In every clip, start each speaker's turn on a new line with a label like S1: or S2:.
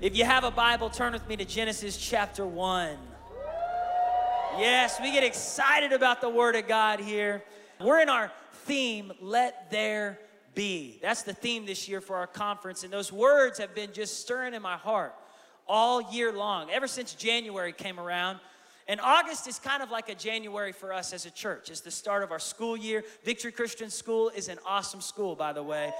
S1: If you have a Bible, turn with me to Genesis chapter 1. Yes, we get excited about the Word of God here. We're in our theme, Let There Be. That's the theme this year for our conference, and those words have been just stirring in my heart all year long, ever since January came around. And August is kind of like a January for us as a church. It's the start of our school year. Victory Christian School is an awesome school, by the way.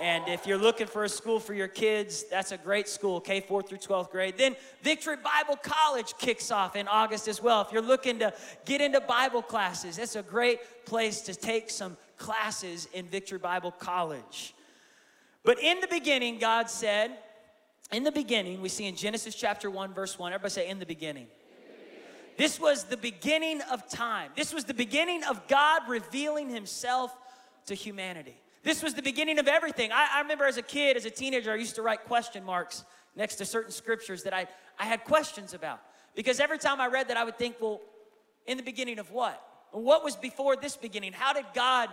S1: And if you're looking for a school for your kids, that's a great school, K 4 through 12th grade. Then Victory Bible College kicks off in August as well. If you're looking to get into Bible classes, it's a great place to take some classes in Victory Bible College. But in the beginning, God said, in the beginning, we see in Genesis chapter 1, verse 1, everybody say, in the beginning. This was the beginning of time. This was the beginning of God revealing himself to humanity. This was the beginning of everything. I, I, remember as a kid, as a teenager, I used to write question marks next to certain scriptures that I, I had questions about. Because every time I read that, I would think, well, in the beginning of what? What was before this beginning? How did God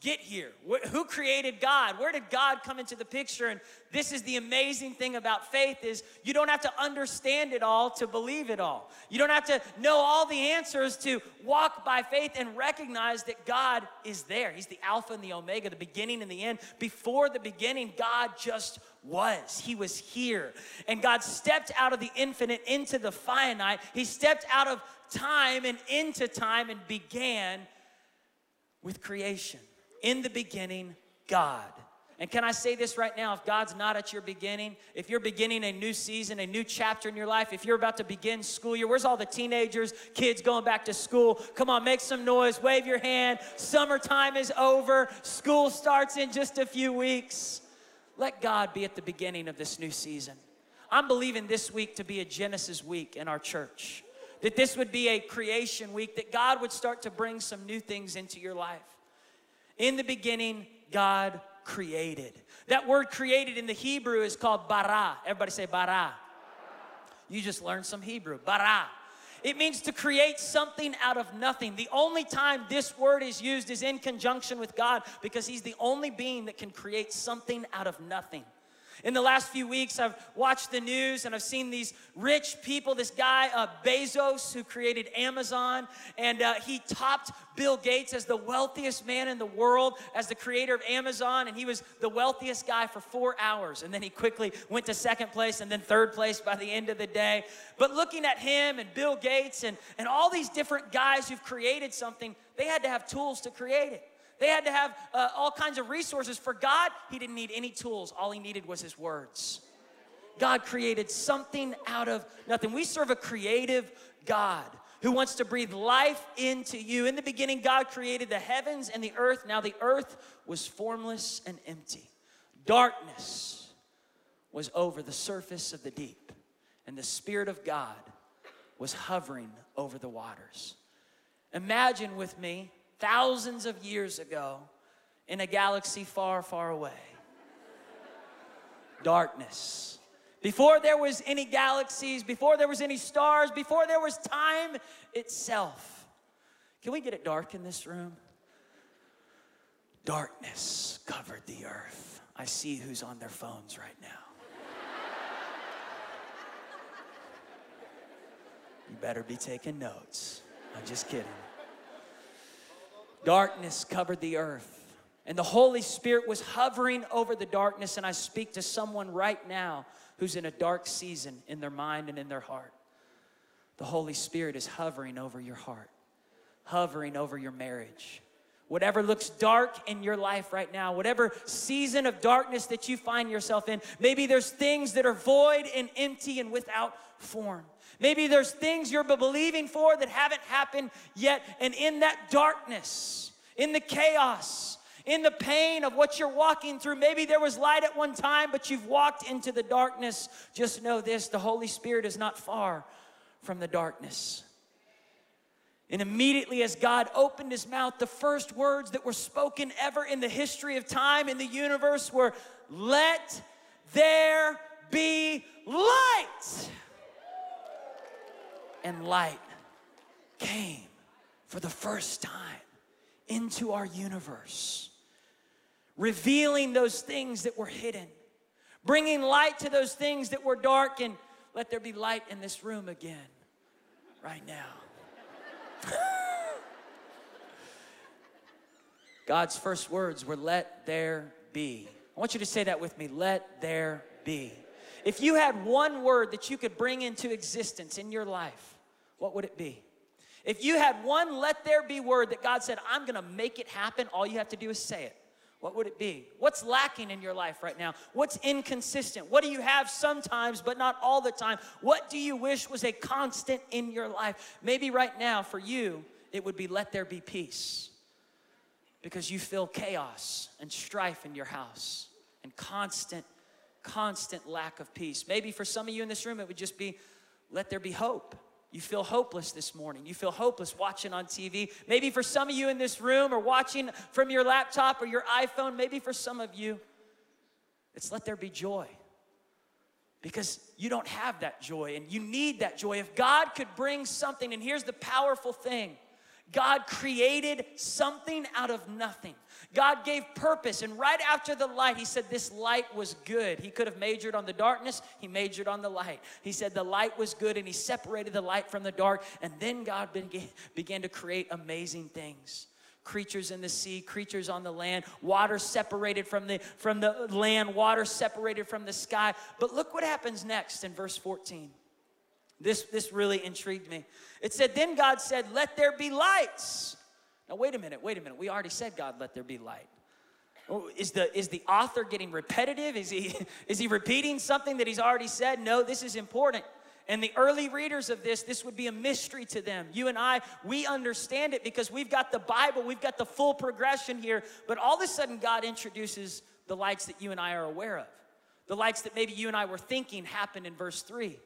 S1: get here? Who created God? Where did God come into the picture? And this is the amazing thing about faith is you don't have to understand it all to believe it all. You don't have to know all the answers to walk by faith and recognize that God is there. He's the alpha and the omega, the beginning and the end. Before the beginning, God just was. He was here. And God stepped out of the infinite into the finite. He stepped out of time and into time and began with creation. In the beginning, God. And can I say this right now? If God's not at your beginning, if you're beginning a new season, a new chapter in your life, if you're about to begin school year, where's all the teenagers, kids going back to school? Come on, make some noise, wave your hand. Summertime is over, school starts in just a few weeks. Let God be at the beginning of this new season. I'm believing this week to be a Genesis week in our church, that this would be a creation week, that God would start to bring some new things into your life. In the beginning, God created. That word created in the Hebrew is called bara. Everybody say bara. You just learned some Hebrew. Bara. It means to create something out of nothing. The only time this word is used is in conjunction with God because He's the only being that can create something out of nothing. In the last few weeks, I've watched the news and I've seen these rich people. This guy, uh, Bezos, who created Amazon, and uh, he topped Bill Gates as the wealthiest man in the world, as the creator of Amazon, and he was the wealthiest guy for four hours. And then he quickly went to second place and then third place by the end of the day. But looking at him and Bill Gates and, and all these different guys who've created something, they had to have tools to create it. They had to have uh, all kinds of resources. For God, He didn't need any tools, all He needed was His words. God created something out of nothing. We serve a creative God who wants to breathe life into you. In the beginning, God created the heavens and the earth. Now, the earth was formless and empty. Darkness was over the surface of the deep, and the Spirit of God was hovering over the waters. Imagine with me thousands of years ago in a galaxy far, far away. Darkness. Before there was any galaxies, before there was any stars, before there was time itself. Can we get it dark in this room? Darkness covered the earth. I see who's on their phones right now. You better be taking notes. I'm just kidding. Darkness covered the earth. And the Holy Spirit was hovering over the darkness. And I speak to someone right now who's in a dark season in their mind and in their heart. The Holy Spirit is hovering over your heart, hovering over your marriage. Whatever looks dark in your life right now, whatever season of darkness that you find yourself in, maybe there's things that are void and empty and without form. Maybe there's things you're believing for that haven't happened yet. And in that darkness, in the chaos, in the pain of what you're walking through. Maybe there was light at one time, but you've walked into the darkness. Just know this the Holy Spirit is not far from the darkness. And immediately, as God opened his mouth, the first words that were spoken ever in the history of time in the universe were, Let there be light. And light came for the first time into our universe, revealing those things that were hidden, bringing light to those things that were dark, and let there be light in this room again, right now. God's first words were, Let there be. I want you to say that with me. Let there be. If you had one word that you could bring into existence in your life, what would it be? If you had one let there be word that God said, I'm gonna make it happen, all you have to do is say it. What would it be? What's lacking in your life right now? What's inconsistent? What do you have sometimes, but not all the time? What do you wish was a constant in your life? Maybe right now for you, it would be let there be peace because you feel chaos and strife in your house and constant, constant lack of peace. Maybe for some of you in this room, it would just be let there be hope you feel hopeless this morning. You feel hopeless watching on TV. Maybe for some of you in this room or watching from your laptop or your iPhone, maybe for some of you, it's let there be joy. Because you don't have that joy and you need that joy. If God could bring something, and here's the powerful thing God created something out of nothing. God gave purpose, and right after the light, He said, This light was good. He could have majored on the darkness, He majored on the light. He said, The light was good, and He separated the light from the dark, and then God began to create amazing things creatures in the sea creatures on the land water separated from the from the land water separated from the sky but look what happens next in verse 14 this this really intrigued me it said then god said let there be lights now, wait a minute, wait a minute. We already said, God, let there be light. Oh, is the, is the author getting repetitive? Is he, is he repeating something that he's already said? No, this is important. And the early readers of this, this would be a mystery to them. You and I, we understand it because we've got the Bible, we've got the full progression here. But all of a sudden, God introduces the lights that you and I are aware of. The lights that maybe you and I were thinking happened in verse 3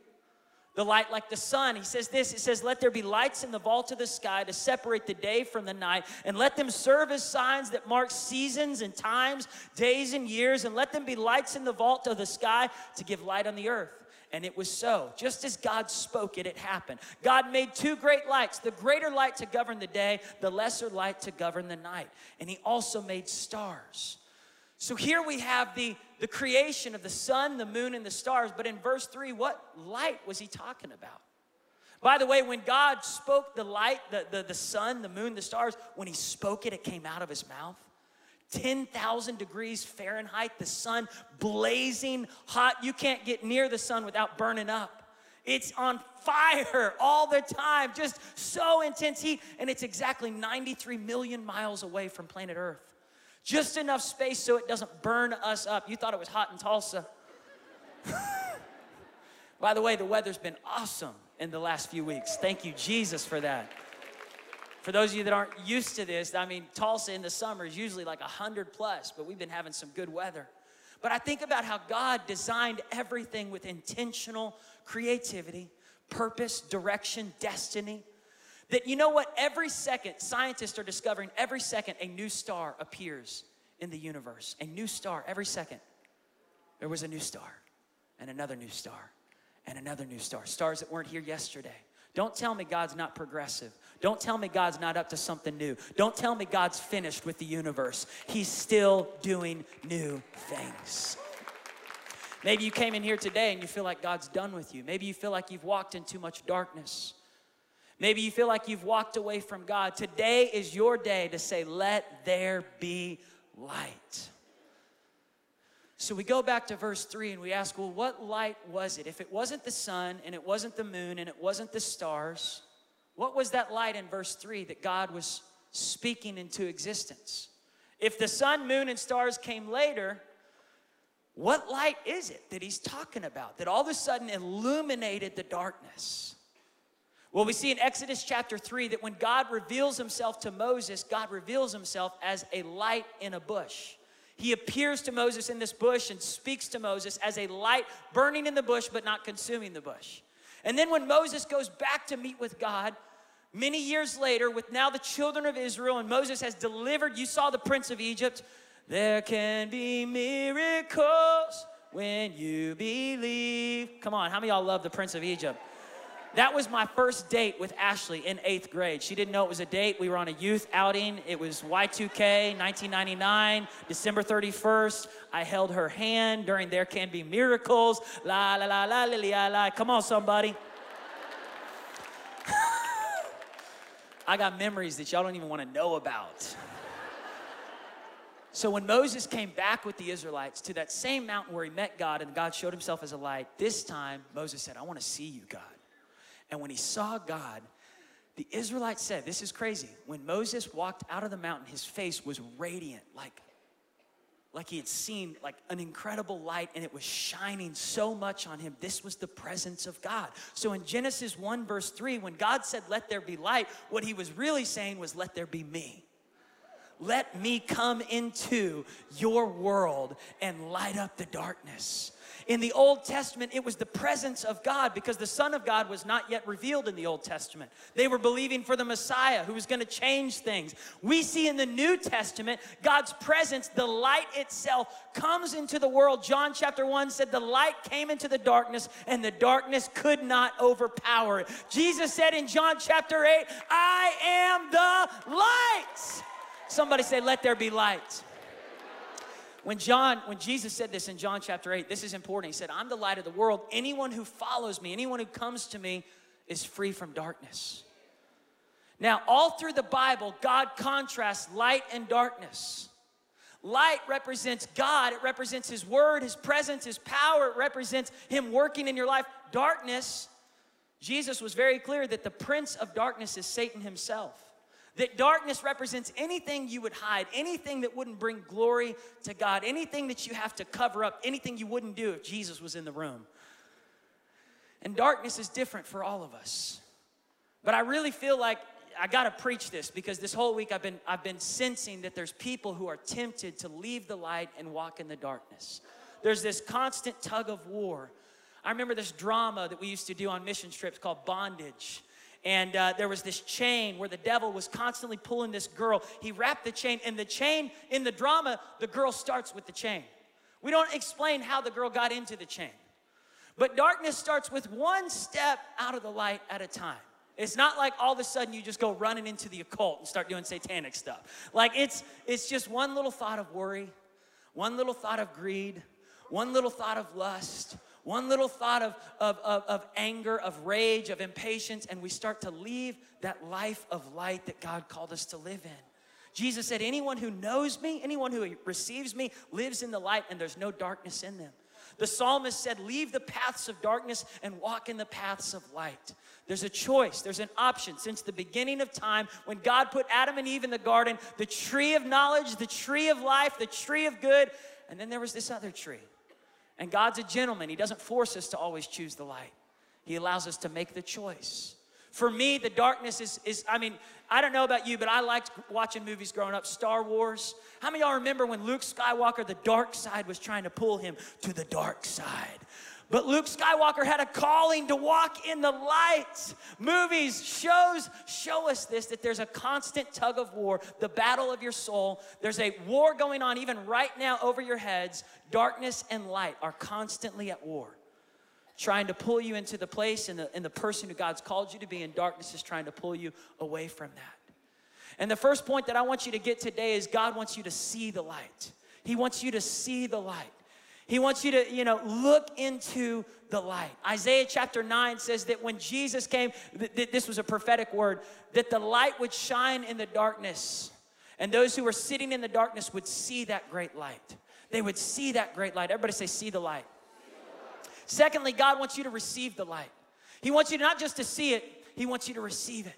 S1: the light like the sun. He says this it says, Let there be lights in the vault of the sky to separate the day from the night, and let them serve as signs that mark seasons and times, days and years, and let them be lights in the vault of the sky to give light on the earth. And it was so. Just as God spoke it, it happened. God made two great lights the greater light to govern the day, the lesser light to govern the night. And He also made stars. So here we have the the creation of the sun, the moon, and the stars. But in verse 3, what light was he talking about? By the way, when God spoke the light, the, the, the sun, the moon, the stars, when he spoke it, it came out of his mouth. 10,000 degrees Fahrenheit, the sun blazing hot. You can't get near the sun without burning up. It's on fire all the time, just so intense heat. And it's exactly 93 million miles away from planet Earth. Just enough space so it doesn't burn us up. You thought it was hot in Tulsa. By the way, the weather's been awesome in the last few weeks. Thank you, Jesus, for that. For those of you that aren't used to this, I mean, Tulsa in the summer is usually like 100 plus, but we've been having some good weather. But I think about how God designed everything with intentional creativity, purpose, direction, destiny. That you know what? Every second, scientists are discovering every second a new star appears in the universe. A new star every second. There was a new star, and another new star, and another new star. Stars that weren't here yesterday. Don't tell me God's not progressive. Don't tell me God's not up to something new. Don't tell me God's finished with the universe. He's still doing new things. Maybe you came in here today and you feel like God's done with you. Maybe you feel like you've walked in too much darkness. Maybe you feel like you've walked away from God. Today is your day to say, Let there be light. So we go back to verse 3 and we ask, Well, what light was it? If it wasn't the sun and it wasn't the moon and it wasn't the stars, what was that light in verse 3 that God was speaking into existence? If the sun, moon, and stars came later, what light is it that he's talking about that all of a sudden illuminated the darkness? Well, we see in Exodus chapter 3 that when God reveals himself to Moses, God reveals himself as a light in a bush. He appears to Moses in this bush and speaks to Moses as a light burning in the bush but not consuming the bush. And then when Moses goes back to meet with God, many years later, with now the children of Israel, and Moses has delivered, you saw the prince of Egypt, there can be miracles when you believe. Come on, how many y'all love the prince of Egypt? That was my first date with Ashley in eighth grade. She didn't know it was a date. We were on a youth outing. It was Y2K, 1999, December 31st. I held her hand during There Can Be Miracles. La la la la la la la. Come on, somebody. I got memories that y'all don't even want to know about. So when Moses came back with the Israelites to that same mountain where he met God and God showed himself as a light, this time Moses said, I want to see you, God. And when he saw God, the Israelites said, This is crazy. When Moses walked out of the mountain, his face was radiant, like, like he had seen like an incredible light and it was shining so much on him. This was the presence of God. So in Genesis 1, verse 3, when God said, Let there be light, what he was really saying was, Let there be me. Let me come into your world and light up the darkness. In the Old Testament, it was the presence of God because the Son of God was not yet revealed in the Old Testament. They were believing for the Messiah who was going to change things. We see in the New Testament, God's presence, the light itself, comes into the world. John chapter 1 said, The light came into the darkness, and the darkness could not overpower it. Jesus said in John chapter 8, I am the light. Somebody say, Let there be light. When John, when Jesus said this in John chapter 8, this is important. He said, I'm the light of the world. Anyone who follows me, anyone who comes to me is free from darkness. Now, all through the Bible, God contrasts light and darkness. Light represents God, it represents His Word, His presence, His power, it represents Him working in your life. Darkness, Jesus was very clear that the prince of darkness is Satan himself. That darkness represents anything you would hide, anything that wouldn't bring glory to God, anything that you have to cover up, anything you wouldn't do if Jesus was in the room. And darkness is different for all of us. But I really feel like I got to preach this because this whole week I've been I've been sensing that there's people who are tempted to leave the light and walk in the darkness. There's this constant tug of war. I remember this drama that we used to do on mission trips called Bondage and uh, there was this chain where the devil was constantly pulling this girl. He wrapped the chain, and the chain in the drama, the girl starts with the chain. We don't explain how the girl got into the chain. But darkness starts with one step out of the light at a time. It's not like all of a sudden you just go running into the occult and start doing satanic stuff. Like it's it's just one little thought of worry, one little thought of greed, one little thought of lust, one little thought of, of, of, of, anger, of rage, of impatience, and we start to leave that life of light that God called us to live in. Jesus said, Anyone who knows me, anyone who receives me, lives in the light, and there's no darkness in them. The psalmist said, Leave the paths of darkness and walk in the paths of light. There's a choice, there's an option. Since the beginning of time, when God put Adam and Eve in the garden, the tree of knowledge, the tree of life, the tree of good, and then there was this other tree and God's a gentleman. He doesn't force us to always choose the light, He allows us to make the choice. For me, the darkness is, is, I mean, I don't know about you, but I liked watching movies growing up. Star Wars. How many y'all remember when Luke Skywalker, the dark side, was trying to pull him to the dark side? But Luke Skywalker had a calling to walk in the light. Movies, shows show us this that there's a constant tug of war, the battle of your soul. There's a war going on even right now over your heads. Darkness and light are constantly at war, trying to pull you into the place and the, and the person who God's called you to be, and darkness is trying to pull you away from that. And the first point that I want you to get today is God wants you to see the light. He wants you to see the light. He wants you to, you know, look into the light. Isaiah chapter 9 says that when Jesus came, th- th- this was a prophetic word, that the light would shine in the darkness, and those who were sitting in the darkness would see that great light. They would see that great light. Everybody say, see the light. Secondly, God wants you to receive the light. He wants you not just to see it, He wants you to receive it.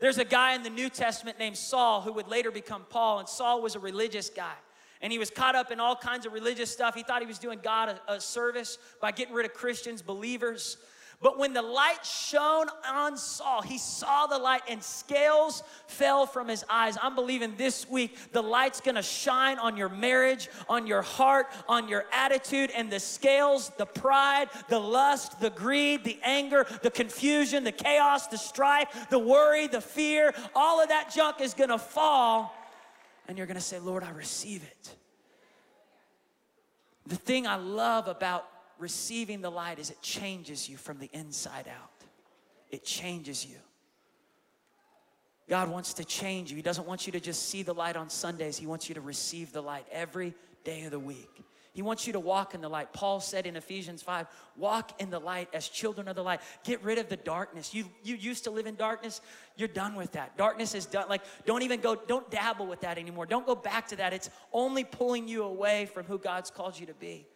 S1: There's a guy in the New Testament named Saul who would later become Paul, and Saul was a religious guy and he was caught up in all kinds of religious stuff. He thought he was doing God a, a, service by getting rid of Christians, believers. But when the light shone on Saul, he saw the light and scales fell from his eyes. I'm believing this week the light's gonna shine on your marriage, on your heart, on your attitude, and the scales, the pride, the lust, the greed, the anger, the confusion, the chaos, the strife, the worry, the fear, all of that junk is gonna fall. And you're gonna say, Lord, I receive it. The thing I love about receiving the light is it changes you from the inside out. It changes you. God wants to change you. He doesn't want you to just see the light on Sundays. He wants you to receive the light every day of the week. He wants you to walk in the light. Paul said in Ephesians 5, walk in the light as children of the light. Get rid of the darkness. You, you used to live in darkness. You're done with that. Darkness is done. Like, don't even go, don't dabble with that anymore. Don't go back to that. It's only pulling you away from who God's called you to be.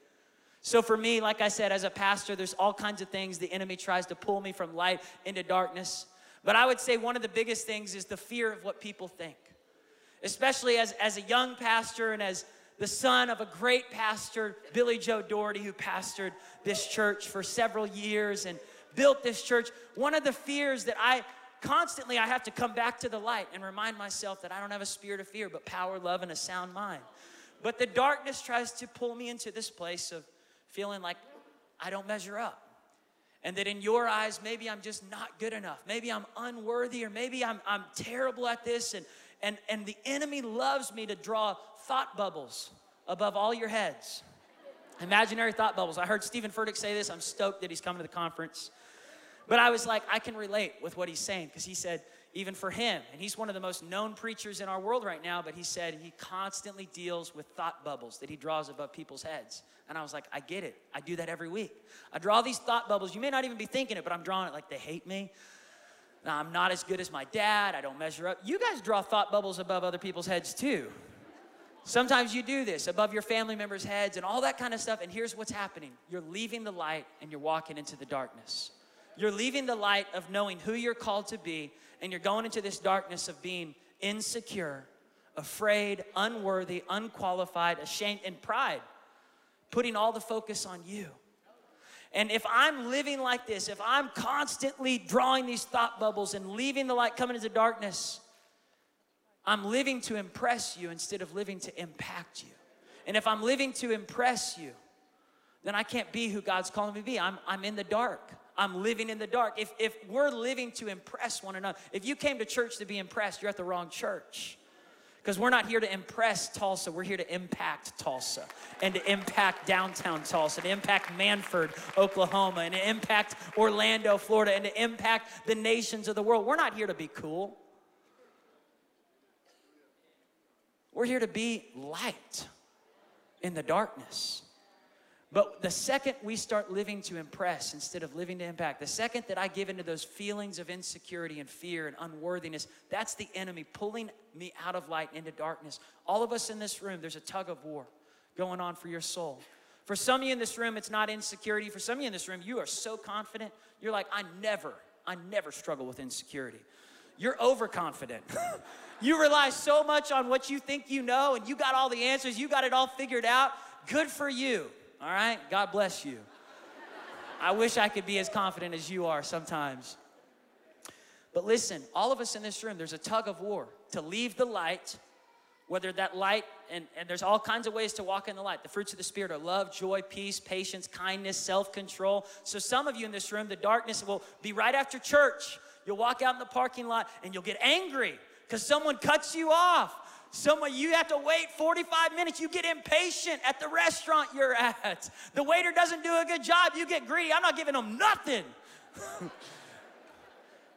S1: So for me, like I said, as a pastor, there's all kinds of things the enemy tries to pull me from light into darkness. But I would say one of the biggest things is the fear of what people think. Especially as, as a young pastor and as the son of a great pastor, Billy Joe Daugherty, who pastored this church for several years and built this church. One of the fears that I constantly I have to come back to the light and remind myself that I don't have a spirit of fear, but power, love, and a sound mind. But the darkness tries to pull me into this place of feeling like I don't measure up. And that in your eyes, maybe I'm just not good enough. Maybe I'm unworthy, or maybe I'm, I'm terrible at this. And, and, and the enemy loves me to draw thought bubbles above all your heads. Imaginary thought bubbles. I heard Steven Furtick say this. I'm stoked that he's coming to the conference. But I was like, I can relate with what he's saying because he said, even for him, and he's one of the most known preachers in our world right now, but he said he constantly deals with thought bubbles that he draws above people's heads. And I was like, I get it. I do that every week. I draw these thought bubbles. You may not even be thinking it, but I'm drawing it like they hate me. Now I'm not as good as my dad. I don't measure up. You guys draw thought bubbles above other people's heads too. Sometimes you do this above your family members' heads and all that kind of stuff. And here's what's happening you're leaving the light and you're walking into the darkness. You're leaving the light of knowing who you're called to be, and you're going into this darkness of being insecure, afraid, unworthy, unqualified, ashamed, and pride putting all the focus on you. And if I'm living like this, if I'm constantly drawing these thought bubbles and leaving the light coming into darkness, I'm living to impress you instead of living to impact you. And if I'm living to impress you, then I can't be who God's calling me to be. I'm, I'm in the dark. I'm living in the dark. If, if we're living to impress one another, if you came to church to be impressed, you're at the wrong church. Because we're not here to impress Tulsa, we're here to impact Tulsa and to impact downtown Tulsa, to impact Mannford, Oklahoma, and to impact Orlando, Florida, and to impact the nations of the world. We're not here to be cool. We're here to be light in the darkness. But the second we start living to impress instead of living to impact, the second that I give into those feelings of insecurity and fear and unworthiness, that's the enemy pulling me out of light into darkness. All of us in this room, there's a tug of war going on for your soul. For some of you in this room, it's not insecurity. For some of you in this room, you are so confident, you're like, I never, I never struggle with insecurity. You're overconfident. you rely so much on what you think you know, and you got all the answers, you got it all figured out. Good for you. All right? God bless you. I wish I could be as confident as you are sometimes. But listen, all of us in this room, there's a tug of war to leave the light, whether that light, and, and there's all kinds of ways to walk in the light. The fruits of the Spirit are love, joy, peace, patience, kindness, self control. So some of you in this room, the darkness will be right after church. You'll walk out in the parking lot and you'll get angry because someone cuts you off Someone, you have to wait 45 minutes. You get impatient at the restaurant you're at. The waiter doesn't do a good job. You get greedy. I'm not giving them nothing.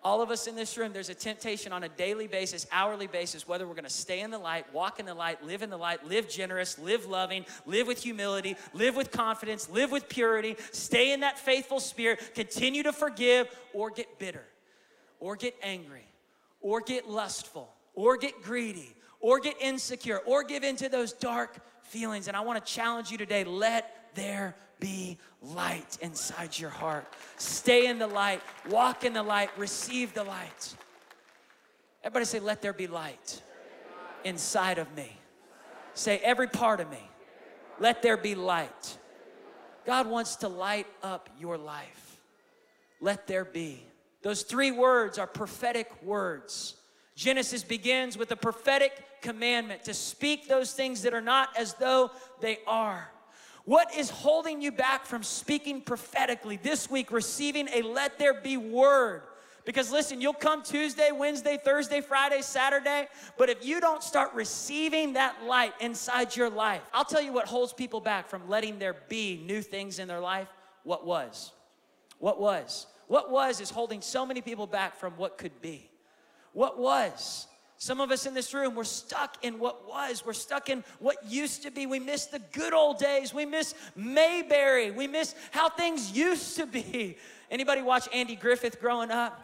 S1: All of us in this room, there's a temptation on a daily basis, hourly basis, whether we're gonna stay in the light, walk in the light, live in the light, live generous, live loving, live with humility, live with confidence, live with purity, stay in that faithful spirit, continue to forgive, or get bitter, or get angry, or get lustful, or get greedy, or get insecure or give into those dark feelings. And I want to challenge you today let there be light inside your heart. Stay in the light, walk in the light, receive the light. Everybody say, Let there be light inside of me. Say, Every part of me, let there be light. God wants to light up your life. let there be. Those three words are prophetic words. Genesis begins with a prophetic commandment to speak those things that are not as though they are. What is holding you back from speaking prophetically this week, receiving a let there be word? Because listen, you'll come Tuesday, Wednesday, Thursday, Friday, Saturday, but if you don't start receiving that light inside your life, I'll tell you what holds people back from letting there be new things in their life. What was? What was? What was is holding so many people back from what could be. What was? Some of us in this room, we're stuck in what was. We're stuck in what used to be. We miss the good old days. We miss Mayberry. We miss how things used to be. Anybody watch Andy Griffith growing up?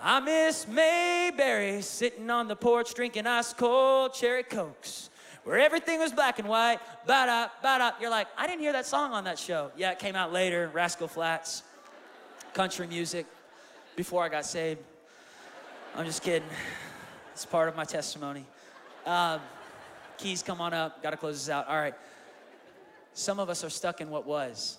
S1: I miss Mayberry sitting on the porch drinking ice cold cherry cokes where everything was black and white. Ba da, ba da. You're like, I didn't hear that song on that show. Yeah, it came out later. Rascal Flatts, country music, before I got saved. I'm just kidding. It's part of my testimony. Um, keys, come on up. Got to close this out. All right. Some of us are stuck in what was.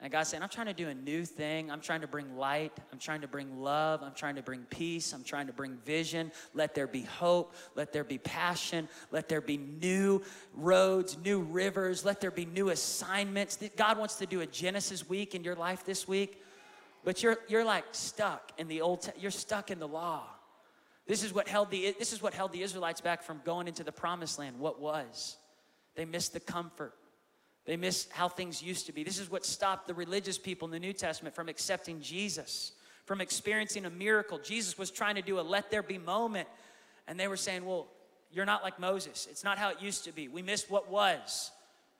S1: And God's saying, I'm trying to do a new thing. I'm trying to bring light. I'm trying to bring love. I'm trying to bring peace. I'm trying to bring vision. Let there be hope. Let there be passion. Let there be new roads, new rivers. Let there be new assignments. God wants to do a Genesis week in your life this week, but you're, you're like stuck in the old, you're stuck in the law. This is what held the, this is what held the Israelites back from going into the promised land. What was? They missed the comfort. They missed how things used to be. This is what stopped the religious people in the New Testament from accepting Jesus, from experiencing a miracle. Jesus was trying to do a let there be moment, and they were saying, Well, you're not like Moses. It's not how it used to be. We missed what was.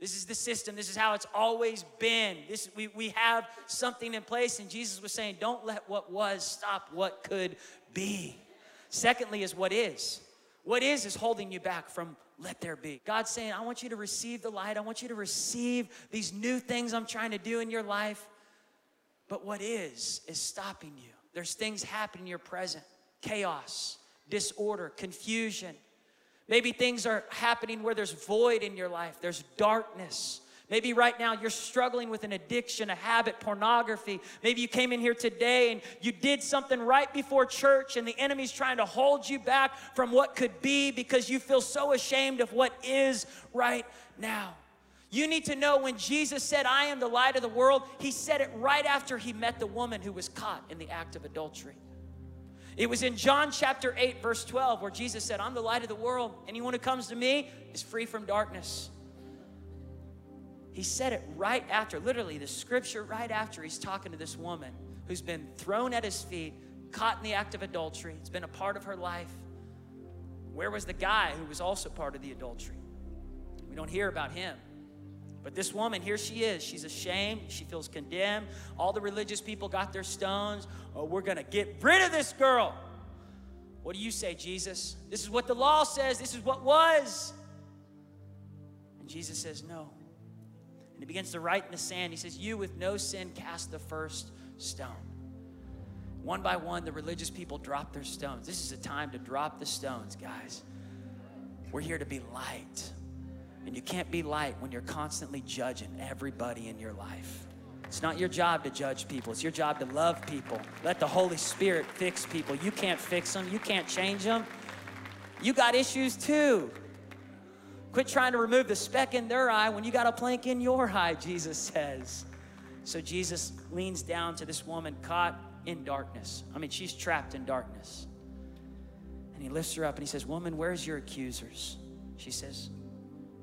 S1: This is the system. This is how it's always been. This, we, we have something in place, and Jesus was saying, Don't let what was stop what could be. Secondly, is what is. What is is holding you back from let there be. God's saying, I want you to receive the light. I want you to receive these new things I'm trying to do in your life. But what is, is stopping you. There's things happening in your present chaos, disorder, confusion. Maybe things are happening where there's void in your life, there's darkness. Maybe right now you're struggling with an addiction, a habit, pornography. Maybe you came in here today and you did something right before church, and the enemy's trying to hold you back from what could be because you feel so ashamed of what is right now. You need to know when Jesus said, I am the light of the world, he said it right after he met the woman who was caught in the act of adultery. It was in John chapter 8, verse 12, where Jesus said, I'm the light of the world. Anyone who comes to me is free from darkness. He said it right after, literally, the scripture right after he's talking to this woman who's been thrown at his feet, caught in the act of adultery. It's been a part of her life. Where was the guy who was also part of the adultery? We don't hear about him. But this woman, here she is. She's ashamed. She feels condemned. All the religious people got their stones. Oh, we're going to get rid of this girl. What do you say, Jesus? This is what the law says. This is what was. And Jesus says, No. And he begins to write in the sand. He says, You with no sin cast the first stone. One by one, the religious people drop their stones. This is a time to drop the stones, guys. We're here to be light. And you can't be light when you're constantly judging everybody in your life. It's not your job to judge people, it's your job to love people. Let the Holy Spirit fix people. You can't fix them, you can't change them. You got issues too. Quit trying to remove the speck in their eye when you got a plank in your eye, Jesus says. So Jesus leans down to this woman caught in darkness. I mean, she's trapped in darkness. And he lifts her up and he says, Woman, where's your accusers? She says,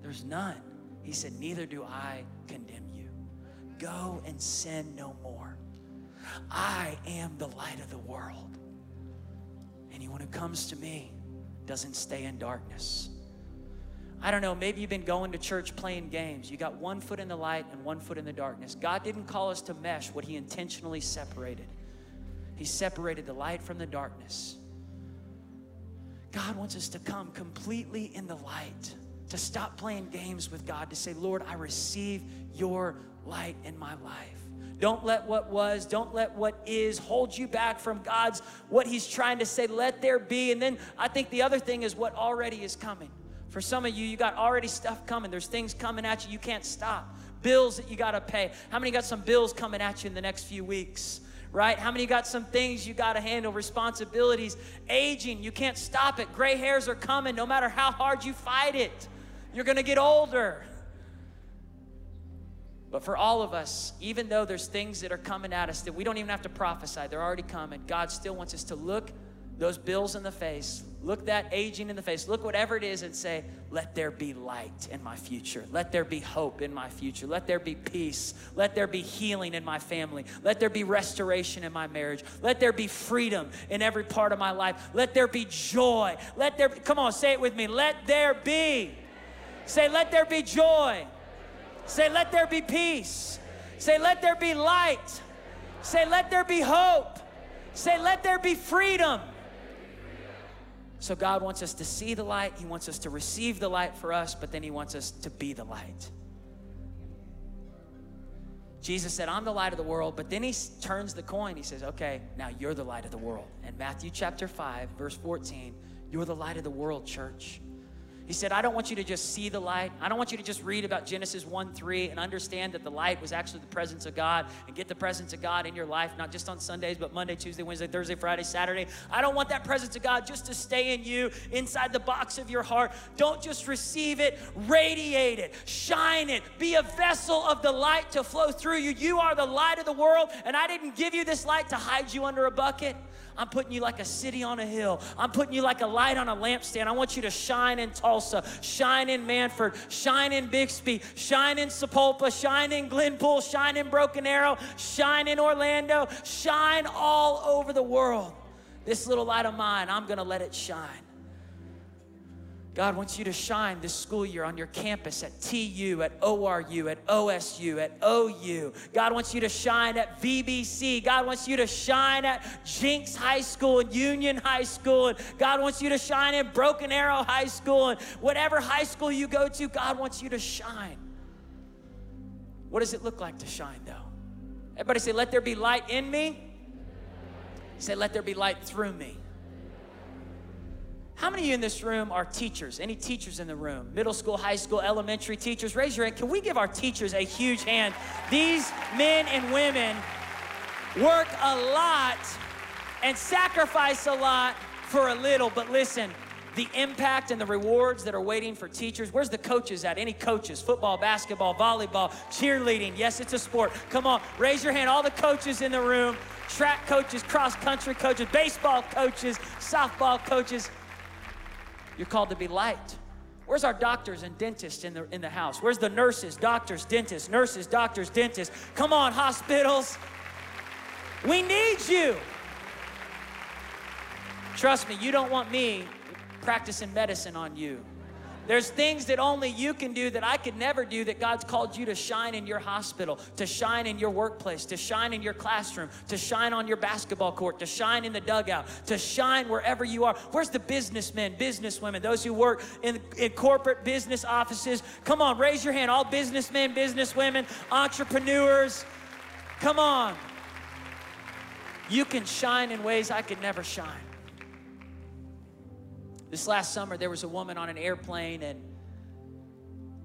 S1: There's none. He said, Neither do I condemn you. Go and sin no more. I am the light of the world. Anyone who comes to me doesn't stay in darkness. I don't know, maybe you've been going to church playing games. You got one foot in the light and one foot in the darkness. God didn't call us to mesh what He intentionally separated, He separated the light from the darkness. God wants us to come completely in the light, to stop playing games with God, to say, Lord, I receive your light in my life. Don't let what was, don't let what is hold you back from God's, what He's trying to say, let there be. And then I think the other thing is what already is coming. For some of you, you got already stuff coming. There's things coming at you you can't stop. Bills that you got to pay. How many got some bills coming at you in the next few weeks? right? How many got some things you got to handle, responsibilities, aging, you can't stop it. Gray hairs are coming no matter how hard you fight it. You're going to get older. But for all of us, even though there's things that are coming at us that we don't even have to prophesy, they're already coming, God still wants us to look those bills in the face, look that aging in the face, look whatever it is and say, let there be light in my future. Let there be hope in my future. Let there be peace. Let there be healing in my family. Let there be restoration in my marriage. Let there be freedom in every part of my life. Let there be joy. Let there be, come on, say it with me. Let there be. Say, let there be joy. Say, let there be peace. Say, let there be light. Say, let there be hope. Say, let there be freedom. So, God wants us to see the light. He wants us to receive the light for us, but then He wants us to be the light. Jesus said, I'm the light of the world, but then He turns the coin. He says, Okay, now you're the light of the world. And Matthew chapter 5, verse 14, you're the light of the world, church. He said, I don't want you to just see the light. I don't want you to just read about Genesis 1 3 and understand that the light was actually the presence of God and get the presence of God in your life, not just on Sundays, but Monday, Tuesday, Wednesday, Thursday, Friday, Saturday. I don't want that presence of God just to stay in you, inside the box of your heart. Don't just receive it, radiate it, shine it, be a vessel of the light to flow through you. You are the light of the world, and I didn't give you this light to hide you under a bucket. I'm putting you like a city on a hill. I'm putting you like a light on a lampstand. I want you to shine in Tulsa, shine in Mannford, shine in Bixby, shine in Sapulpa, shine in Glenpool, shine in Broken Arrow, shine in Orlando, shine all over the world. This little light of mine, I'm going to let it shine. God wants you to shine this school year on your campus at TU, at ORU, at OSU, at OU. God wants you to shine at VBC. God wants you to shine at Jenks High School and Union High School. And God wants you to shine at Broken Arrow High School. And whatever high school you go to, God wants you to shine. What does it look like to shine, though? Everybody say, Let there be light in me. Say, Let there be light through me. How many of you in this room are teachers? Any teachers in the room? Middle school, high school, elementary teachers? Raise your hand. Can we give our teachers a huge hand? These men and women work a lot and sacrifice a lot for a little, but listen, the impact and the rewards that are waiting for teachers. Where's the coaches at? Any coaches? Football, basketball, volleyball, cheerleading. Yes, it's a sport. Come on, raise your hand. All the coaches in the room track coaches, cross country coaches, baseball coaches, softball coaches. You're called to be light. Where's our doctors and dentists in the, in the house? Where's the nurses, doctors, dentists, nurses, doctors, dentists? Come on, hospitals. We need you. Trust me, you don't want me practicing medicine on you. There's things that only you can do that I could never do that God's called you to shine in your hospital, to shine in your workplace, to shine in your classroom, to shine on your basketball court, to shine in the dugout, to shine wherever you are. Where's the businessmen, businesswomen, those who work in, in corporate business offices? Come on, raise your hand. All businessmen, businesswomen, entrepreneurs. Come on. You can shine in ways I could never shine. This last summer, there was a woman on an airplane, and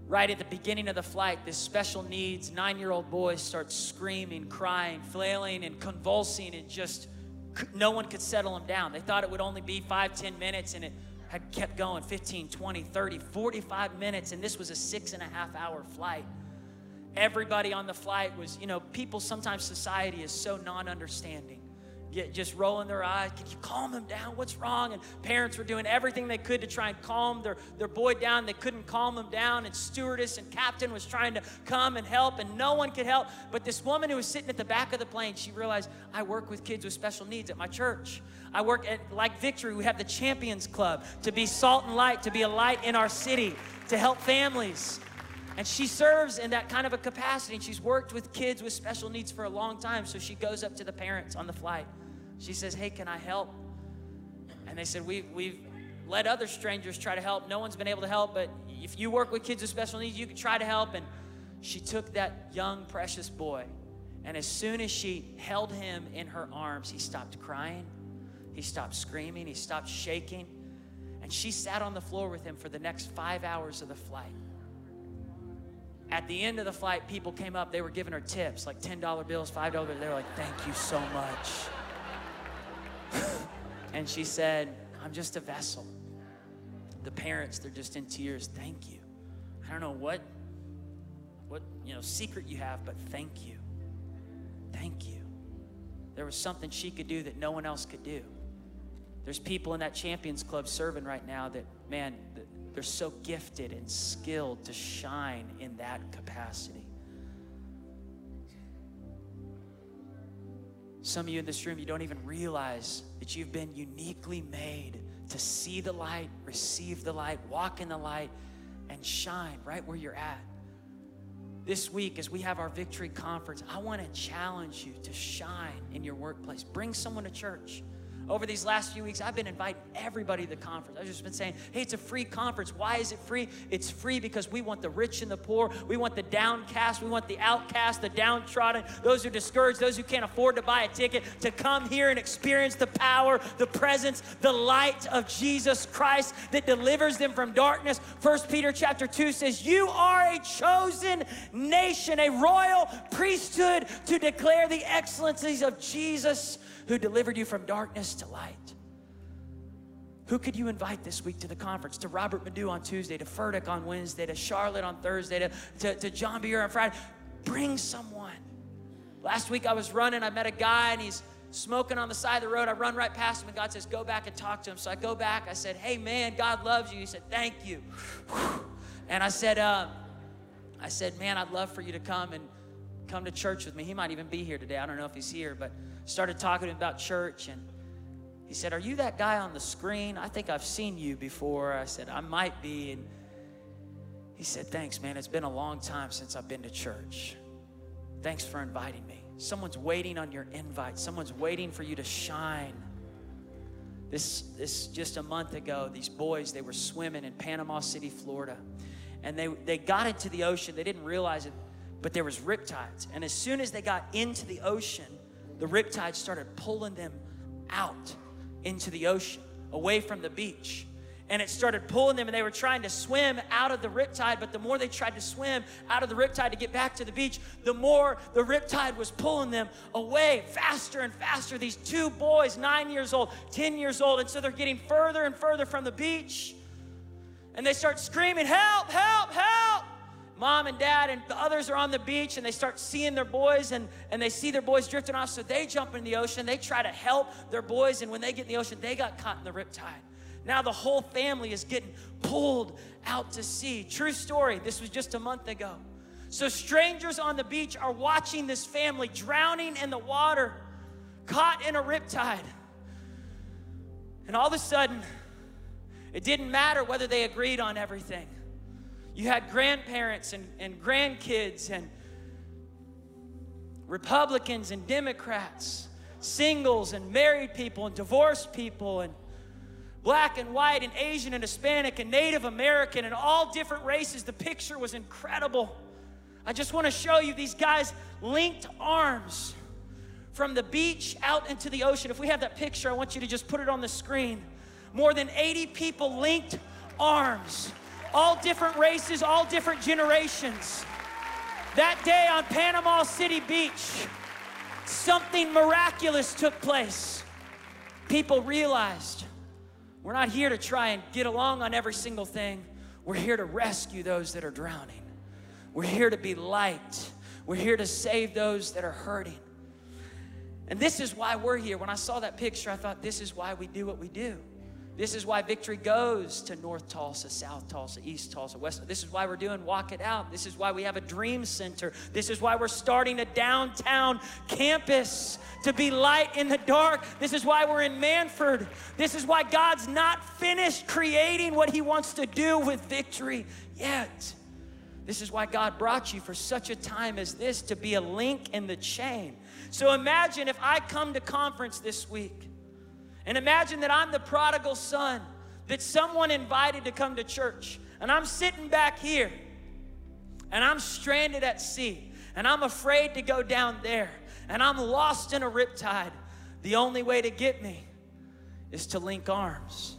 S1: right at the beginning of the flight, this special needs nine year old boy starts screaming, crying, flailing, and convulsing, and just no one could settle him down. They thought it would only be five, ten minutes, and it had kept going 15, 20, 30, 45 minutes, and this was a six and a half hour flight. Everybody on the flight was, you know, people sometimes society is so non understanding just rolling their eyes. Can you calm him down? What's wrong? And parents were doing everything they could to try and calm their, their boy down. They couldn't calm him down. And stewardess and captain was trying to come and help, and no one could help. But this woman who was sitting at the back of the plane, she realized, I work with kids with special needs at my church. I work at like Victory. We have the Champions Club to be salt and light, to be a light in our city, to help families. And she serves in that kind of a capacity. She's worked with kids with special needs for a long time. So she goes up to the parents on the flight she says, Hey, can I help? And they said, we, We've let other strangers try to help. No one's been able to help, but if you work with kids with special needs, you can try to help. And she took that young, precious boy, and as soon as she held him in her arms, he stopped crying, he stopped screaming, he stopped shaking. And she sat on the floor with him for the next five hours of the flight. At the end of the flight, people came up, they were giving her tips, like $10 bills, $5. They were like, thank you so much. And she said, I'm just a vessel. The parents, they're just in tears. Thank you. I don't know what what you know secret you have, but thank you. Thank you. There was something she could do that no one else could do. There's people in that Champions Club serving right now that, man, they're so gifted and skilled to shine in that capacity. Some of you in this room, you don't even realize that you've been uniquely made to see the light, receive the light, walk in the light, and shine right where you're at. This week, as we have our victory conference, I want to challenge you to shine in your workplace. Bring someone to church over these last few weeks, I've been inviting everybody to the conference. I've just been saying, hey, it's a free conference. Why is it free? It's free because we want the rich and the poor. We want the downcast. We want the outcast, the downtrodden, those who are discouraged, those who can't afford to buy a ticket to come here and experience the power, the presence, the light of Jesus Christ that delivers them from darkness. First Peter chapter 2 says, You are a chosen nation, a royal priesthood to declare the excellencies of Jesus who delivered you from darkness to light. Who could you invite this week to the conference? To Robert Madu on Tuesday, to Furtick on Wednesday, to Charlotte on Thursday, to, to, to John Bevere on Friday. Bring someone. Last week I was running, I met a guy and he's smoking on the side of the road. I run right past him and God says, Go back and talk to him. So I go back. I said, Hey man, God loves you. He said, Thank you. And I said, uh, I said, Man, I'd love for you to come and come to church with me. He might even be here today. I don't know if he's here, but started talking about church and he said, Are you that guy on the screen? I think I've seen you before. I said, I might be. And he said, Thanks, man. It's been a long time since I've been to church. Thanks for inviting me. Someone's waiting on your invite, someone's waiting for you to shine. This, this just a month ago, these boys, they were swimming in Panama City, Florida. And they, they got into the ocean. They didn't realize it, but there was riptides. And as soon as they got into the ocean, the riptide started pulling them out into the ocean, away from the beach. And it started pulling them, and they were trying to swim out of the riptide. But the more they tried to swim out of the riptide to get back to the beach, the more the riptide was pulling them away faster and faster. These two boys, nine years old, 10 years old, and so they're getting further and further from the beach. And they start screaming, Help, help, help! Mom and dad and the others are on the beach and they start seeing their boys and, and they see their boys drifting off. So they jump in the ocean. They try to help their boys. And when they get in the ocean, they got caught in the riptide. Now the whole family is getting pulled out to sea. True story. This was just a month ago. So strangers on the beach are watching this family drowning in the water, caught in a riptide. And all of a sudden, it didn't matter whether they agreed on everything. You had grandparents and, and grandkids and Republicans and Democrats, singles and married people and divorced people and black and white and Asian and Hispanic and Native American and all different races. The picture was incredible. I just want to show you these guys linked arms from the beach out into the ocean. If we have that picture, I want you to just put it on the screen. More than 80 people linked arms all different races, all different generations. That day on Panama City Beach, something miraculous took place. People realized we're not here to try and get along on every single thing. We're here to rescue those that are drowning. We're here to be light. We're here to save those that are hurting. And this is why we're here. When I saw that picture, I thought, this is why we do what we do. This is why victory goes to North Tulsa, South Tulsa, East Tulsa, West. This is why we're doing Walk It Out. This is why we have a dream center. This is why we're starting a downtown campus to be light in the dark. This is why we're in Mannford. This is why God's not finished creating what He wants to do with victory yet. This is why God brought you for such a time as this to be a link in the chain. So imagine if I come to conference this week and imagine that I'm the prodigal son that someone invited to come to church. And I'm sitting back here and I'm stranded at sea and I'm afraid to go down there and I'm lost in a riptide. The only way to get me is to link arms.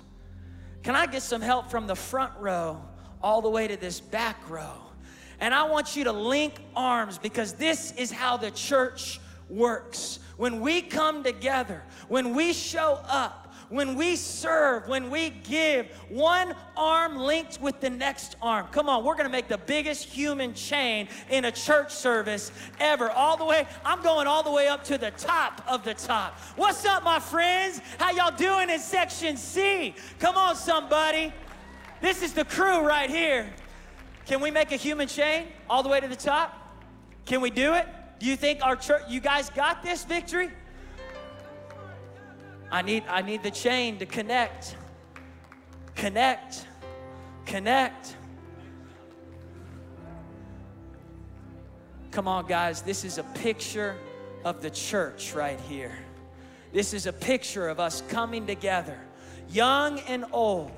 S1: Can I get some help from the front row all the way to this back row? And I want you to link arms because this is how the church works. When we come together, when we show up, when we serve, when we give, one arm linked with the next arm. Come on, we're gonna make the biggest human chain in a church service ever. All the way, I'm going all the way up to the top of the top. What's up, my friends? How y'all doing in section C? Come on, somebody. This is the crew right here. Can we make a human chain all the way to the top? Can we do it? Do you think our church, you guys got this victory? I need, I need the chain to connect. Connect. Connect. Come on, guys. This is a picture of the church right here. This is a picture of us coming together, young and old,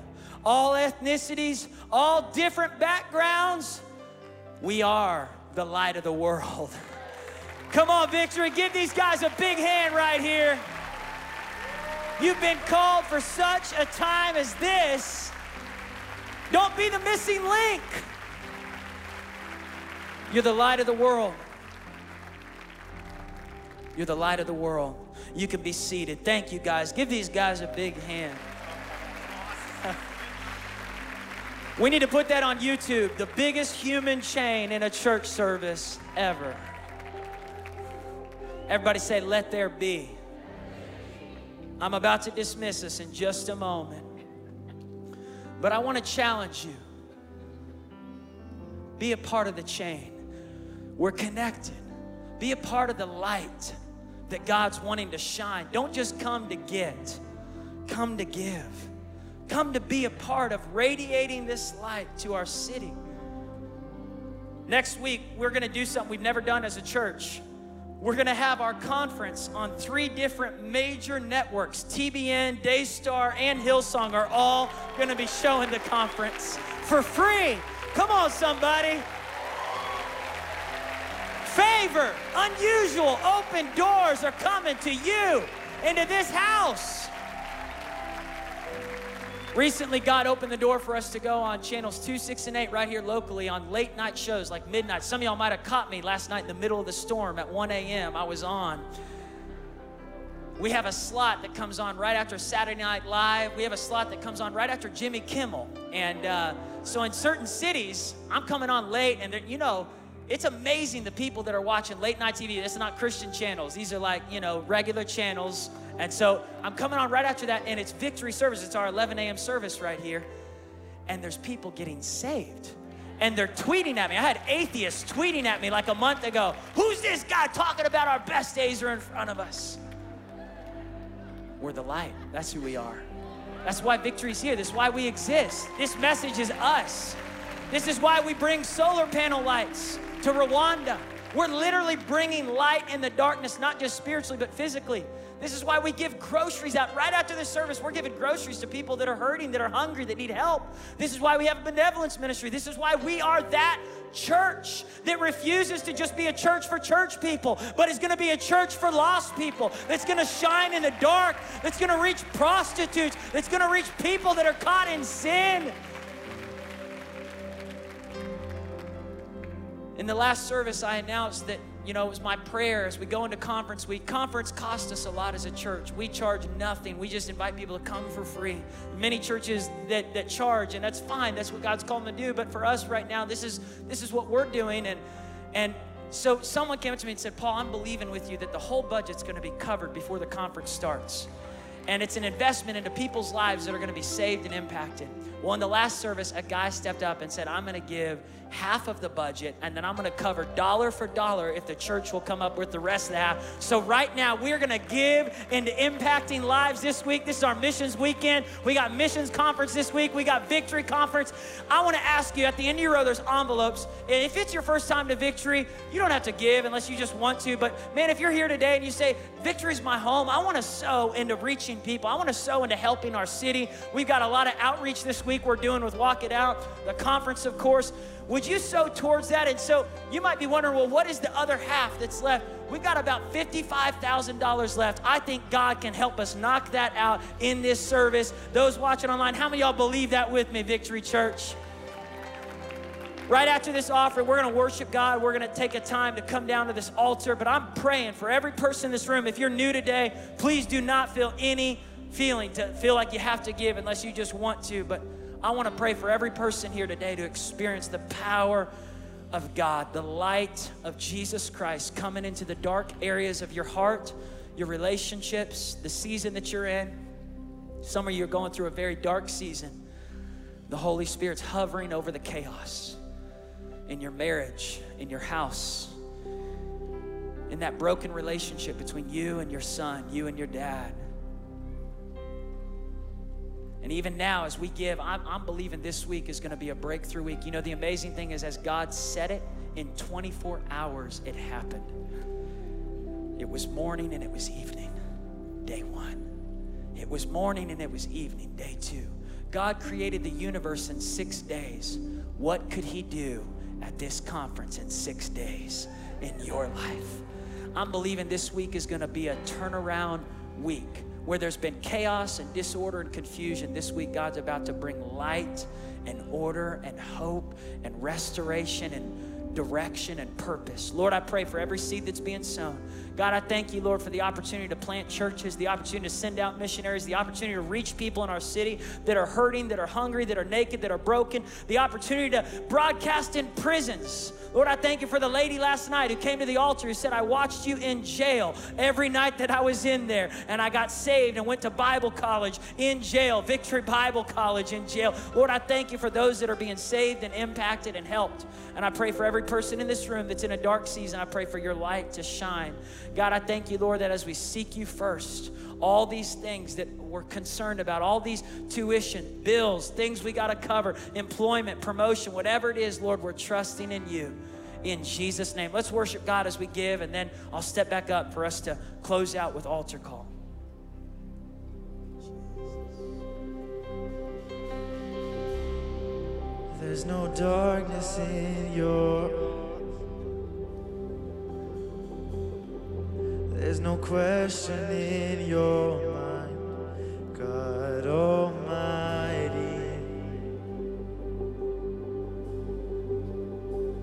S1: all ethnicities, all different backgrounds. We are the light of the world. Come on, Victory. Give these guys a big hand right here. You've been called for such a time as this. Don't be the missing link. You're the light of the world. You're the light of the world. You can be seated. Thank you, guys. Give these guys a big hand. we need to put that on YouTube the biggest human chain in a church service ever. Everybody say, Let there be. I'm about to dismiss us in just a moment. But I want to challenge you be a part of the chain. We're connected. Be a part of the light that God's wanting to shine. Don't just come to get, come to give. Come to be a part of radiating this light to our city. Next week, we're going to do something we've never done as a church. We're going to have our conference on three different major networks. TBN, Daystar, and Hillsong are all going to be showing the conference for free. Come on, somebody. Favor, unusual, open doors are coming to you into this house. Recently, God opened the door for us to go on channels 2, 6, and 8 right here locally on late night shows like midnight. Some of y'all might have caught me last night in the middle of the storm at 1 a.m. I was on. We have a slot that comes on right after Saturday Night Live. We have a slot that comes on right after Jimmy Kimmel. And uh, so in certain cities, I'm coming on late, and you know, it's amazing the people that are watching late night TV. Is not Christian channels. These are like, you know, regular channels and so I'm coming on right after that, and it's victory service. It's our 11 a.m. service right here. And there's people getting saved. And they're tweeting at me. I had atheists tweeting at me like a month ago. Who's this guy talking about our best days are in front of us? We're the light. That's who we are. That's why victory's here. This is why we exist. This message is us. This is why we bring solar panel lights to Rwanda. We're literally bringing light in the darkness, not just spiritually, but physically. This is why we give groceries out right after the service. We're giving groceries to people that are hurting, that are hungry, that need help. This is why we have a benevolence ministry. This is why we are that church that refuses to just be a church for church people, but is going to be a church for lost people, that's going to shine in the dark, that's going to reach prostitutes, that's going to reach people that are caught in sin. In the last service, I announced that you know, it was my prayer as we go into conference week. Conference costs us a lot as a church. We charge nothing. We just invite people to come for free. Many churches that, that charge, and that's fine. That's what God's called them to do. But for us right now, this is this is what we're doing. And and so someone came up to me and said, Paul, I'm believing with you that the whole budget's going to be covered before the conference starts. And it's an investment into people's lives that are going to be saved and impacted. Well, in the last service, a guy stepped up and said, I'm going to give half of the budget, and then I'm gonna cover dollar for dollar if the church will come up with the rest of that. So, right now, we're gonna give into impacting lives this week. This is our missions weekend. We got missions conference this week, we got victory conference. I wanna ask you at the end of your row, there's envelopes. If it's your first time to victory, you don't have to give unless you just want to. But man, if you're here today and you say, Victory's my home, I wanna sow into reaching people, I wanna sow into helping our city. We've got a lot of outreach this week we're doing with Walk It Out, the conference, of course. Would you sow towards that? And so you might be wondering, well, what is the other half that's left? We've got about $55,000 left. I think God can help us knock that out in this service. Those watching online, how many y'all believe that with me, Victory Church? Right after this offering, we're going to worship God. We're going to take a time to come down to this altar. But I'm praying for every person in this room. If you're new today, please do not feel any feeling to feel like you have to give unless you just want to. But I want to pray for every person here today to experience the power of God, the light of Jesus Christ coming into the dark areas of your heart, your relationships, the season that you're in. Some of you are going through a very dark season. The Holy Spirit's hovering over the chaos in your marriage, in your house, in that broken relationship between you and your son, you and your dad. And even now, as we give, I'm, I'm believing this week is going to be a breakthrough week. You know, the amazing thing is, as God said it, in 24 hours, it happened. It was morning and it was evening, day one. It was morning and it was evening, day two. God created the universe in six days. What could He do at this conference in six days in your life? I'm believing this week is going to be a turnaround week where there's been chaos and disorder and confusion, this week God's about to bring light and order and hope and restoration and direction and purpose. Lord, I pray for every seed that's being sown. God, I thank you, Lord, for the opportunity to plant churches, the opportunity to send out missionaries, the opportunity to reach people in our city that are hurting, that are hungry, that are naked, that are broken, the opportunity to broadcast in prisons. Lord, I thank you for the lady last night who came to the altar who said, I watched you in jail every night that I was in there, and I got saved and went to Bible college in jail, Victory Bible College in jail. Lord, I thank you for those that are being saved and impacted and helped. And I pray for every person in this room that's in a dark season, I pray for your light to shine. God, I thank you, Lord, that as we seek you first, all these things that we're concerned about, all these tuition, bills, things we got to cover, employment, promotion, whatever it is, Lord, we're trusting in you. In Jesus' name. Let's worship God as we give, and then I'll step back up for us to close out with altar call.
S2: There's no darkness in your There's no question in your mind, God Almighty.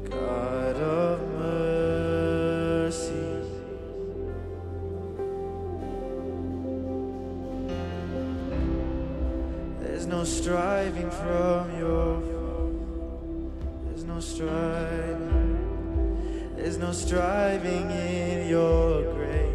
S2: God of mercy. There's no striving from your no striving There's no striving in your grace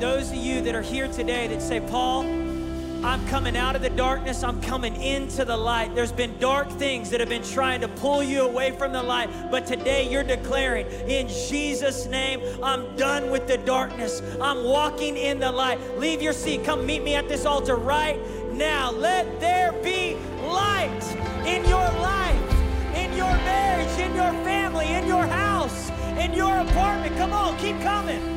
S1: those of you that are here today that say, Paul, I'm coming out of the darkness. I'm coming into the light. There's been dark things that have been trying to pull you away from the light, but today you're declaring, in Jesus' name, I'm done with the darkness. I'm walking in the light. Leave your seat. Come meet me at this altar right now. Let there be light in your life, in your marriage, in your family, in your house, in your apartment. Come on, keep coming.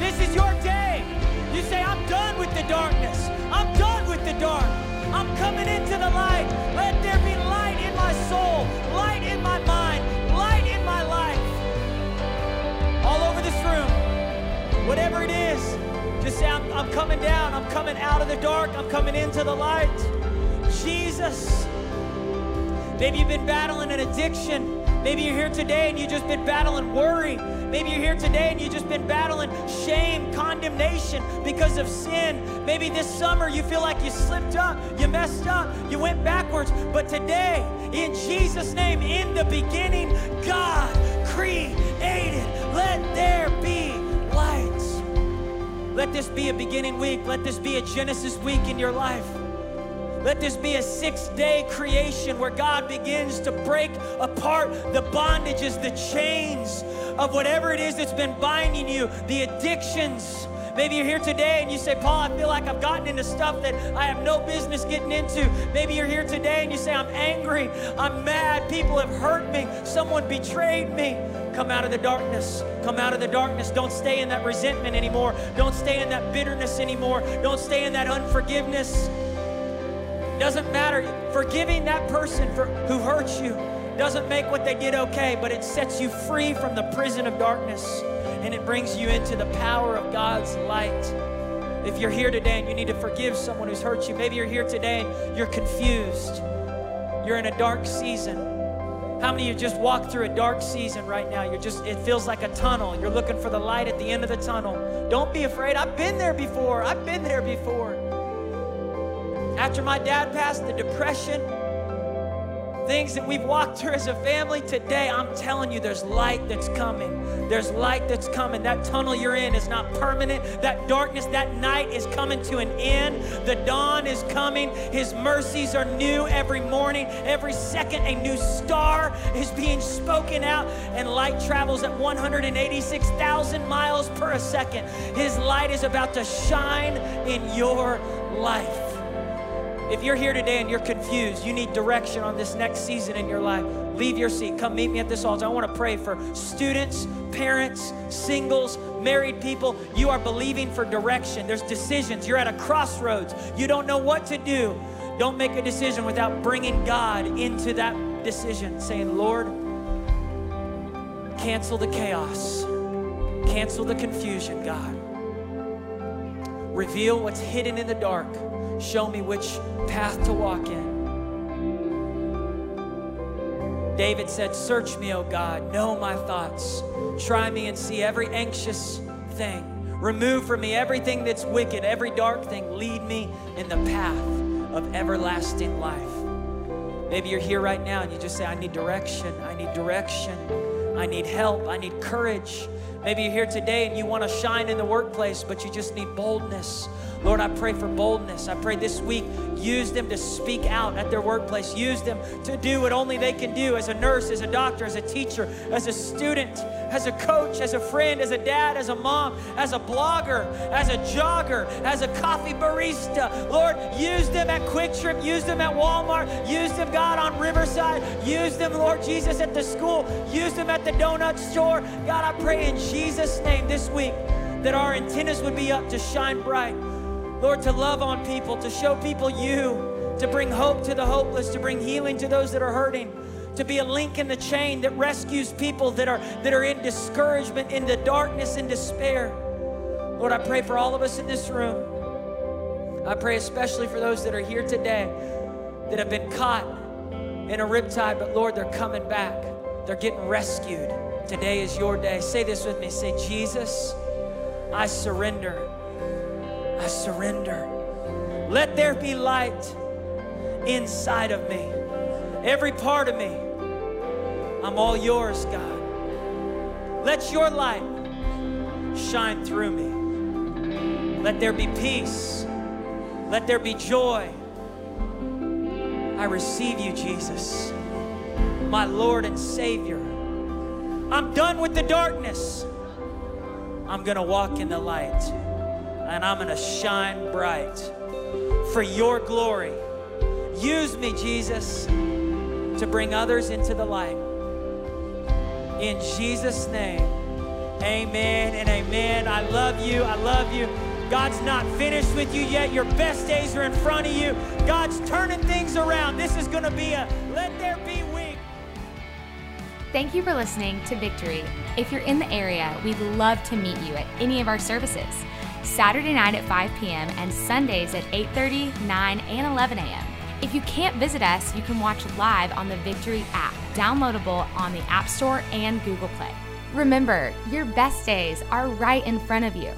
S1: This is your day. You say, I'm done with the darkness. I'm done with the dark. I'm coming into the light. Let there be light in my soul, light in my mind, light in my life. All over this room, whatever it is, just say, I'm, I'm coming down. I'm coming out of the dark. I'm coming into the light. Jesus. Maybe you've been battling an addiction. Maybe you're here today and you've just been battling worry. Maybe you're here today and you've just been battling shame, condemnation because of sin. Maybe this summer you feel like you slipped up, you messed up, you went backwards. But today, in Jesus' name, in the beginning, God created. Let there be light. Let this be a beginning week. Let this be a Genesis week in your life. Let this be a six day creation where God begins to break apart the bondages, the chains of whatever it is that's been binding you, the addictions. Maybe you're here today and you say, Paul, I feel like I've gotten into stuff that I have no business getting into. Maybe you're here today and you say, I'm angry, I'm mad, people have hurt me, someone betrayed me. Come out of the darkness. Come out of the darkness. Don't stay in that resentment anymore. Don't stay in that bitterness anymore. Don't stay in that unforgiveness. Doesn't matter. Forgiving that person for, who hurt you doesn't make what they did okay, but it sets you free from the prison of darkness and it brings you into the power of God's light. If you're here today and you need to forgive someone who's hurt you, maybe you're here today and you're confused. You're in a dark season. How many of you just walked through a dark season right now? You're just, it feels like a tunnel. You're looking for the light at the end of the tunnel. Don't be afraid. I've been there before. I've been there before. After my dad passed, the depression, things that we've walked through as a family today, I'm telling you, there's light that's coming. There's light that's coming. That tunnel you're in is not permanent. That darkness, that night is coming to an end. The dawn is coming. His mercies are new every morning. Every second, a new star is being spoken out, and light travels at 186,000 miles per second. His light is about to shine in your life. If you're here today and you're confused, you need direction on this next season in your life, leave your seat. Come meet me at this altar. I want to pray for students, parents, singles, married people. You are believing for direction. There's decisions. You're at a crossroads. You don't know what to do. Don't make a decision without bringing God into that decision, saying, Lord, cancel the chaos, cancel the confusion, God. Reveal what's hidden in the dark. Show me which path to walk in. David said, Search me, O God, know my thoughts. Try me and see every anxious thing. Remove from me everything that's wicked, every dark thing. Lead me in the path of everlasting life. Maybe you're here right now and you just say, I need direction. I need direction. I need help. I need courage. Maybe you're here today and you want to shine in the workplace, but you just need boldness. Lord, I pray for boldness. I pray this week, use them to speak out at their workplace. Use them to do what only they can do as a nurse, as a doctor, as a teacher, as a student, as a coach, as a friend, as a dad, as a mom, as a blogger, as a jogger, as a coffee barista. Lord, use them at QuikTrip. Use them at Walmart. Use them, God, on Riverside. Use them, Lord Jesus, at the school. Use them at the donut store. God, I pray in Jesus' name this week that our antennas would be up to shine bright. Lord, to love on people, to show people you, to bring hope to the hopeless, to bring healing to those that are hurting, to be a link in the chain that rescues people that are, that are in discouragement, in the darkness, in despair. Lord, I pray for all of us in this room. I pray especially for those that are here today that have been caught in a riptide, but Lord, they're coming back. They're getting rescued. Today is your day. Say this with me. Say, Jesus, I surrender. I surrender. Let there be light inside of me. Every part of me. I'm all yours, God. Let your light shine through me. Let there be peace. Let there be joy. I receive you, Jesus, my Lord and Savior. I'm done with the darkness. I'm going to walk in the light and I'm going to shine bright for your glory. Use me, Jesus, to bring others into the light. In Jesus' name, amen and amen. I love you. I love you. God's not finished with you yet. Your best days are in front of you. God's turning things around. This is going to be a
S3: Thank you for listening to Victory. If you're in the area, we'd love to meet you at any of our services. Saturday night at 5 p.m. and Sundays at 8:30, 9, and 11 a.m. If you can't visit us, you can watch live on the Victory app, downloadable on the App Store and Google Play. Remember, your best days are right in front of you.